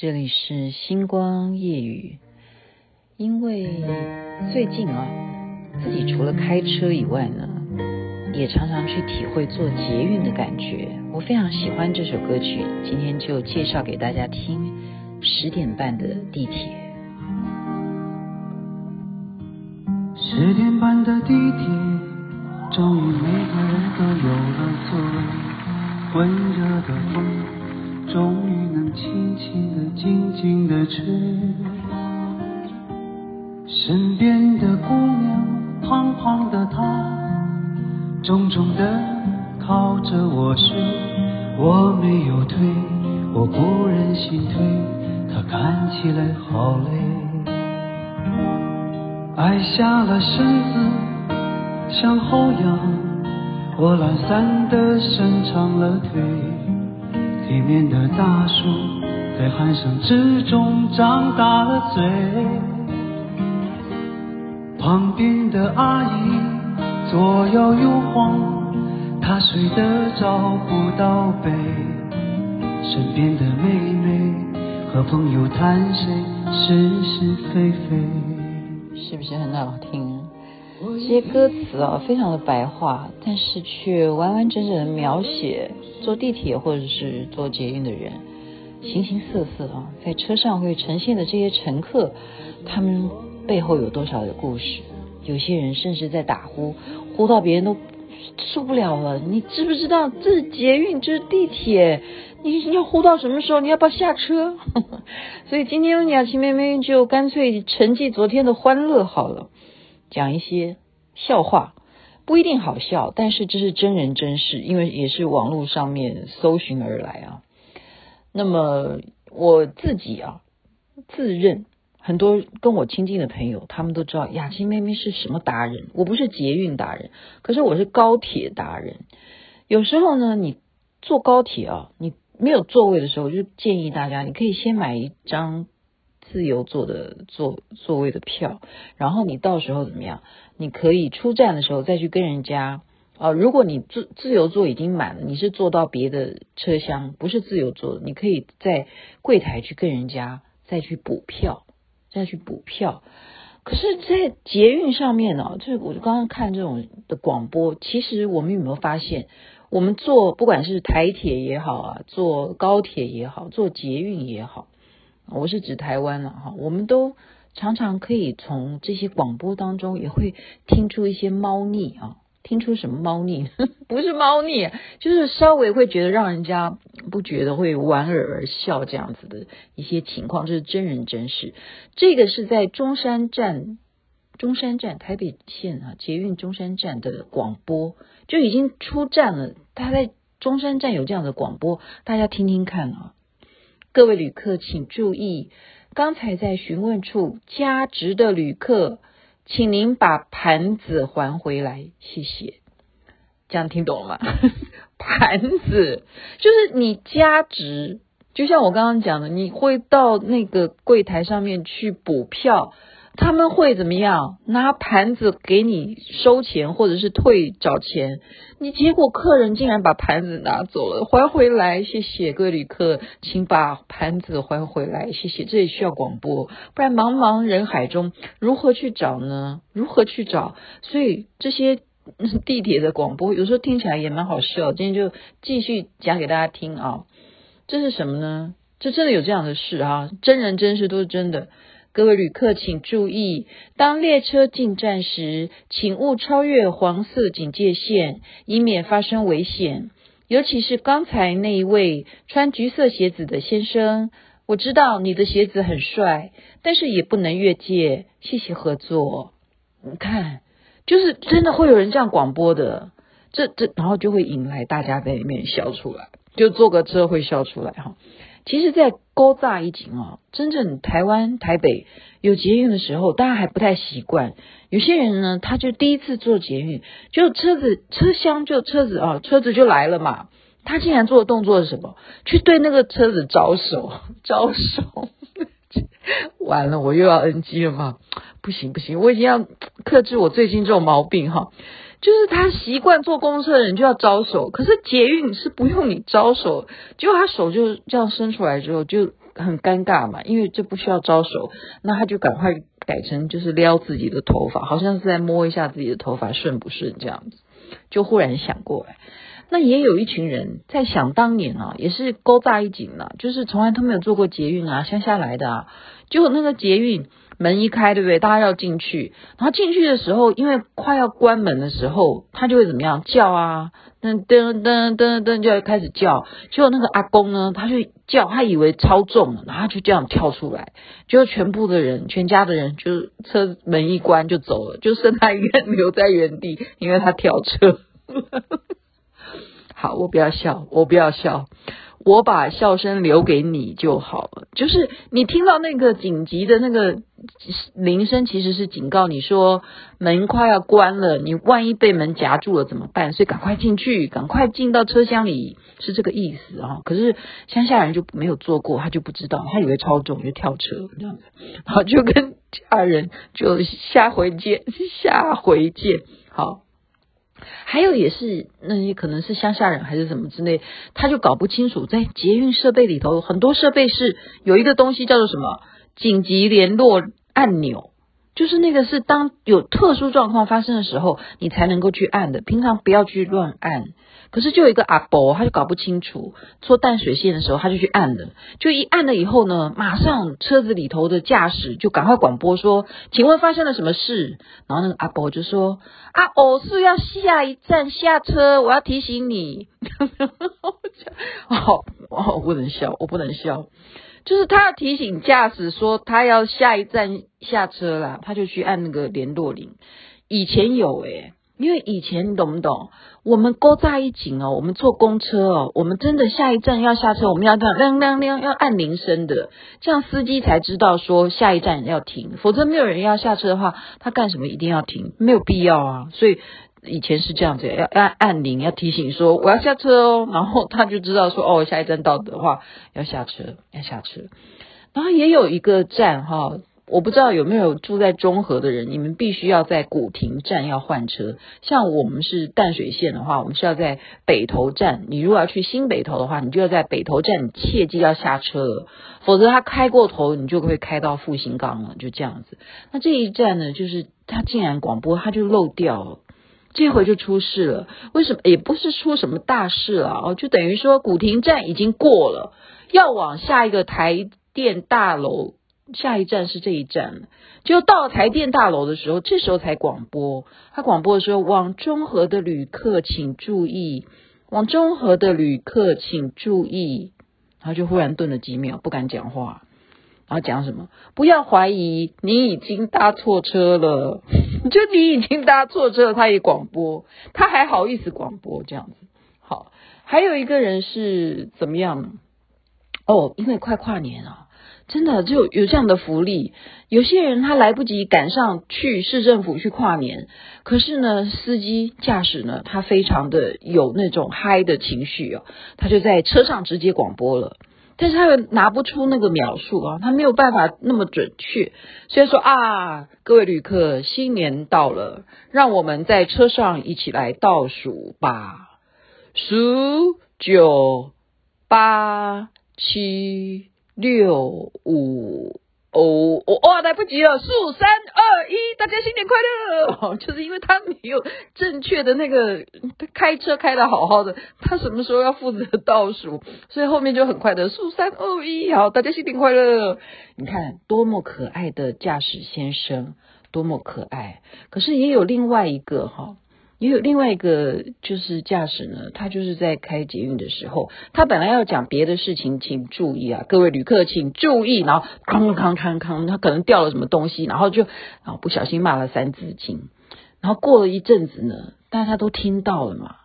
这里是星光夜雨。因为最近啊，自己除了开车以外呢，也常常去体会坐捷运的感觉。我非常喜欢这首歌曲，今天就介绍给大家听。十点半的地铁，十点半的地铁，终于每个人都有了座位，温热的风。终于、静静地吹，身边的姑娘，胖胖的她，重重的靠着我睡，我没有推，我不忍心推，她看起来好累，矮下了身子，向后仰，我懒散的伸长了腿。对面的大叔在鼾声之中张大了嘴，旁边的阿姨左摇右晃，她睡得着不到北。身边的妹妹和朋友谈谁是是非非，是不是很好听？这些歌词啊，非常的白话，但是却完完整整的描写坐地铁或者是坐捷运的人，形形色色啊，在车上会呈现的这些乘客，他们背后有多少的故事？有些人甚至在打呼，呼到别人都受不了了。你知不知道这是捷运，这是地铁？你你要呼到什么时候？你要不要下车？所以今天雅琪妹妹就干脆沉寂昨天的欢乐好了。讲一些笑话，不一定好笑，但是这是真人真事，因为也是网络上面搜寻而来啊。那么我自己啊，自认很多跟我亲近的朋友，他们都知道雅琪妹妹是什么达人。我不是捷运达人，可是我是高铁达人。有时候呢，你坐高铁啊，你没有座位的时候，就建议大家，你可以先买一张。自由座的座座位的票，然后你到时候怎么样？你可以出站的时候再去跟人家啊、如果你自自由座已经满了，你是坐到别的车厢，不是自由座的，你可以在柜台去跟人家再去补票，再去补票。可是，在捷运上面呢，就是我刚刚看这种的广播，其实我们有没有发现，我们坐不管是台铁也好啊，坐高铁也好，坐捷运也好。我是指台湾了哈，我们都常常可以从这些广播当中也会听出一些猫腻啊，听出什么猫腻？不是猫腻，就是稍微会觉得让人家不觉得会莞尔而笑这样子的一些情况，这是真人真事。这个是在中山站，中山站台北线啊，捷运中山站的广播就已经出站了。他在中山站有这样的广播，大家听听看啊。各位旅客请注意，刚才在询问处加值的旅客，请您把盘子还回来，谢谢。这样听懂了吗？盘子就是你加值，就像我刚刚讲的，你会到那个柜台上面去补票。他们会怎么样？拿盘子给你收钱，或者是退找钱。你结果客人竟然把盘子拿走了，还回来，谢谢各位旅客，请把盘子还回来，谢谢。这也需要广播，不然茫茫人海中如何去找呢？如何去找？所以这些地铁的广播有时候听起来也蛮好笑。今天就继续讲给大家听啊，这是什么呢？这真的有这样的事啊，真人真事都是真的。各位旅客请注意，当列车进站时，请勿超越黄色警戒线，以免发生危险。尤其是刚才那一位穿橘色鞋子的先生，我知道你的鞋子很帅，但是也不能越界。谢谢合作。你看，就是真的会有人这样广播的，这这，然后就会引来大家在里面笑出来，就坐个车会笑出来哈。其实，在高大一景啊，真正台湾台北有捷运的时候，大家还不太习惯。有些人呢，他就第一次坐捷运，就车子车厢就车子啊，车子就来了嘛。他竟然做的动作是什么？去对那个车子招手，招手。完了，我又要 NG 了吗？不行不行，我已经要克制我最近这种毛病哈。就是他习惯坐公车的人就要招手，可是捷运是不用你招手，结果他手就这样伸出来之后，就很尴尬嘛，因为这不需要招手，那他就赶快改成就是撩自己的头发，好像是在摸一下自己的头发顺不顺这样子，就忽然想过来。那也有一群人在想当年啊，也是勾搭一紧啊，就是从来都没有坐过捷运啊，乡下来的啊，结果那个捷运。门一开，对不对？大家要进去，然后进去的时候，因为快要关门的时候，他就会怎么样叫啊？噔噔噔噔噔，就要开始叫。结果那个阿公呢，他就叫，他以为超重，然后他就这样跳出来，结果全部的人，全家的人就车门一关就走了，就剩他一个人留在原地，因为他跳车。好，我不要笑，我不要笑。我把笑声留给你就好了。就是你听到那个紧急的那个铃声，其实是警告你说门快要关了，你万一被门夹住了怎么办？所以赶快进去，赶快进到车厢里，是这个意思啊。可是乡下人就没有坐过，他就不知道，他以为超重就跳车这样子，然后就跟家人就下回见，下回见，好。还有也是，那些可能是乡下人还是什么之类，他就搞不清楚，在捷运设备里头，很多设备是有一个东西叫做什么紧急联络按钮，就是那个是当有特殊状况发生的时候，你才能够去按的，平常不要去乱按。可是就有一个阿伯，他就搞不清楚，做淡水线的时候，他就去按了，就一按了以后呢，马上车子里头的驾驶就赶快广播说：“请问发生了什么事？”然后那个阿伯就说：“啊，我是要下一站下车，我要提醒你。”哦，我不能笑，我不能笑，就是他要提醒驾驶说他要下一站下车啦，他就去按那个联络铃。以前有诶、因为以前你懂不懂？我们勾在一起哦，我们坐公车哦，我们真的下一站要下车，我们要这样亮亮亮，要按铃声的，这样司机才知道说下一站要停，否则没有人要下车的话，他干什么一定要停？没有必要啊。所以以前是这样子，要按按铃，要提醒说我要下车哦，然后他就知道说哦，下一站到的话要下车，要下车。然后也有一个站哈。我不知道有没有住在中和的人，你们必须要在古亭站要换车。像我们是淡水线的话，我们是要在北投站。你如果要去新北投的话，你就要在北投站，你切记要下车了，否则他开过头，你就会开到复兴岗了。就这样子。那这一站呢，就是他竟然广播，他就漏掉了，这回就出事了。为什么？也不是出什么大事啊，哦，就等于说古亭站已经过了，要往下一个台电大楼。下一站是这一站，就到台电大楼的时候，这时候才广播。他广播的时候，往中和的旅客请注意，往中和的旅客请注意。然后就忽然顿了几秒，不敢讲话。然后讲什么？不要怀疑，你已经搭错车了。就你已经搭错车了，他也广播，他还好意思广播这样子。好，还有一个人是怎么样？哦，因为快跨年啊。真的就有这样的福利，有些人他来不及赶上去市政府去跨年，可是呢，司机驾驶呢，他非常的有那种嗨的情绪哦，他就在车上直接广播了，但是他又拿不出那个秒数啊，他没有办法那么准确，所以说啊，各位旅客，新年到了，让我们在车上一起来倒数吧，数九八七。六五哦，哇，来不及了！数三二一，大家新年快乐！就是因为他没有正确的那个，他开车开得好好的，他什么时候要负责倒数，所以后面就很快的数三二一，好，大家新年快乐！你看多么可爱的驾驶先生，多么可爱！可是也有另外一个哈。也有另外一个就是驾驶呢，他就是在开捷运的时候，他本来要讲别的事情，请注意啊，各位旅客请注意，然后康康康康，他可能掉了什么东西，然后就啊不小心骂了三字经，然后过了一阵子呢，大家都听到了嘛，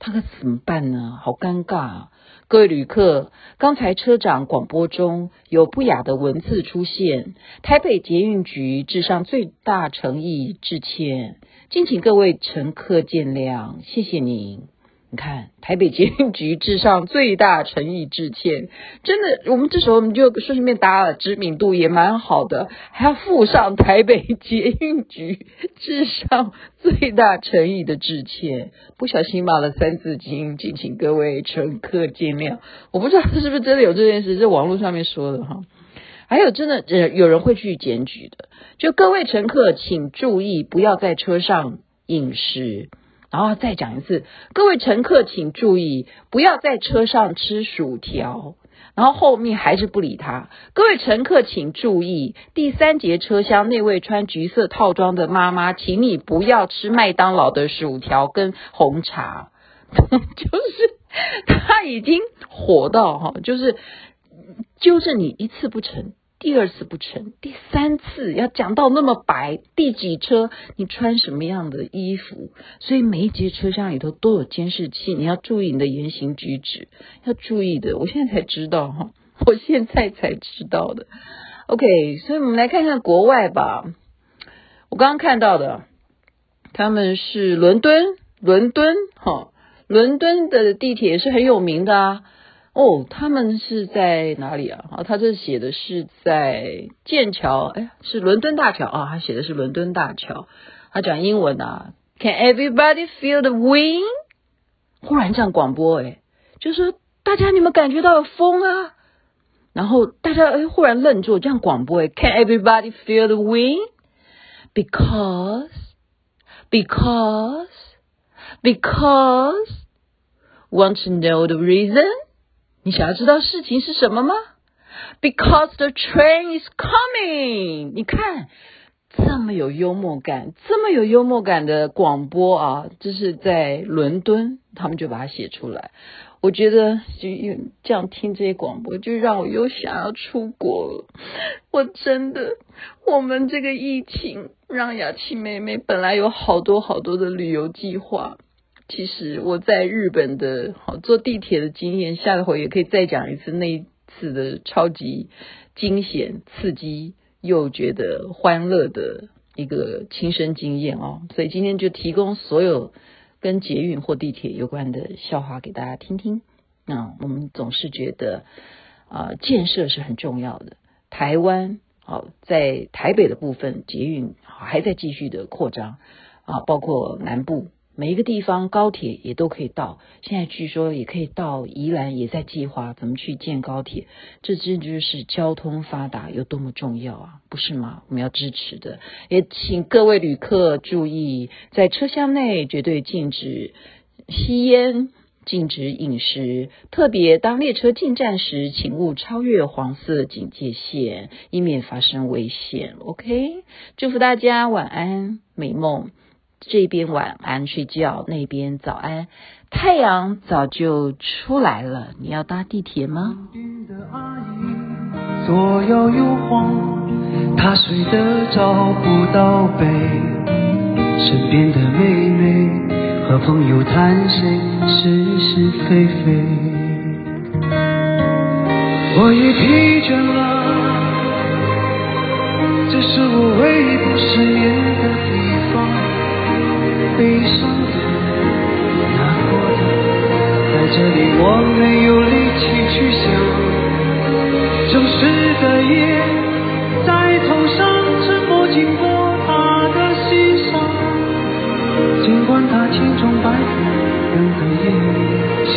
他可怎么办呢？好尴尬啊！各位旅客，刚才车长广播中有不雅的文字出现，台北捷运局致上最大诚意致歉。敬请各位乘客见谅，谢谢您。看，台北捷运局致上最大诚意致歉，真的，我们这时候我们就顺便打了知名度，也蛮好的，还要附上台北捷运局致上最大诚意的致歉。不小心骂了三字经，敬请各位乘客见谅。我不知道是不是真的有这件事，是网络上面说的哈。还有真的，有人会去检举的，就各位乘客请注意，不要在车上饮食。然后再讲一次，各位乘客请注意，不要在车上吃薯条。然后后面还是不理他。各位乘客请注意，第三节车厢那位穿橘色套装的妈妈，请你不要吃麦当劳的薯条跟红茶。就是他已经火到哈，就是纠正你一次不成。第二次不成，第三次要讲到那么白，第几车你穿什么样的衣服？所以每一节车厢里头都有监视器，你要注意你的言行举止，要注意的。我现在才知道哈，我现在才知道的。OK，所以我们来看看国外吧。我刚刚看到的，他们是伦敦，伦敦哈，伦敦的地铁是很有名的啊。哦，他们是在哪里啊？啊，他这写的是在剑桥，哎，是伦敦大桥啊。他写的是伦敦大桥。他讲英文啊，Can everybody feel the wind？忽然这样广播，哎，就是大家你们感觉到有风啊？然后大家哎忽然愣住，这样广播，哎，Can everybody feel the wind？Because, because, because, want to know the reason？你想要知道事情是什么吗？Because the train is coming。你看，这么有幽默感，这么有幽默感的广播啊，这是在伦敦，他们就把它写出来。我觉得就用这样听这些广播，就让我又想要出国了。我真的，我们这个疫情让雅琪妹妹本来有好多好多的旅游计划。其实我在日本的好坐地铁的经验，下回也可以再讲一次那一次的超级惊险、刺激又觉得欢乐的一个亲身经验哦。所以今天就提供所有跟捷运或地铁有关的笑话给大家听听。那我们总是觉得啊、建设是很重要的。台湾好在台北的部分，捷运还在继续的扩张啊，包括南部。每一个地方高铁也都可以到，现在据说也可以到宜兰，也在计划怎么去建高铁。这真就是交通发达有多么重要啊，不是吗？我们要支持的。也请各位旅客注意，在车厢内绝对禁止吸烟，禁止饮食。特别当列车进站时，请勿超越黄色警戒线，以免发生危险。OK，祝福大家晚安，美梦。这边晚安睡觉，那边早安，太阳早就出来了。你要搭地铁吗？左摇右晃，她睡得找不到北。身边的妹妹和朋友谈谁是是非非。我也疲倦了，这是我唯一不失眠的地方。悲伤的、难过的，在这里我没有力气去想。城市的夜在头上沉默经过他的心上，尽管他千疮百孔，仍可夜笑。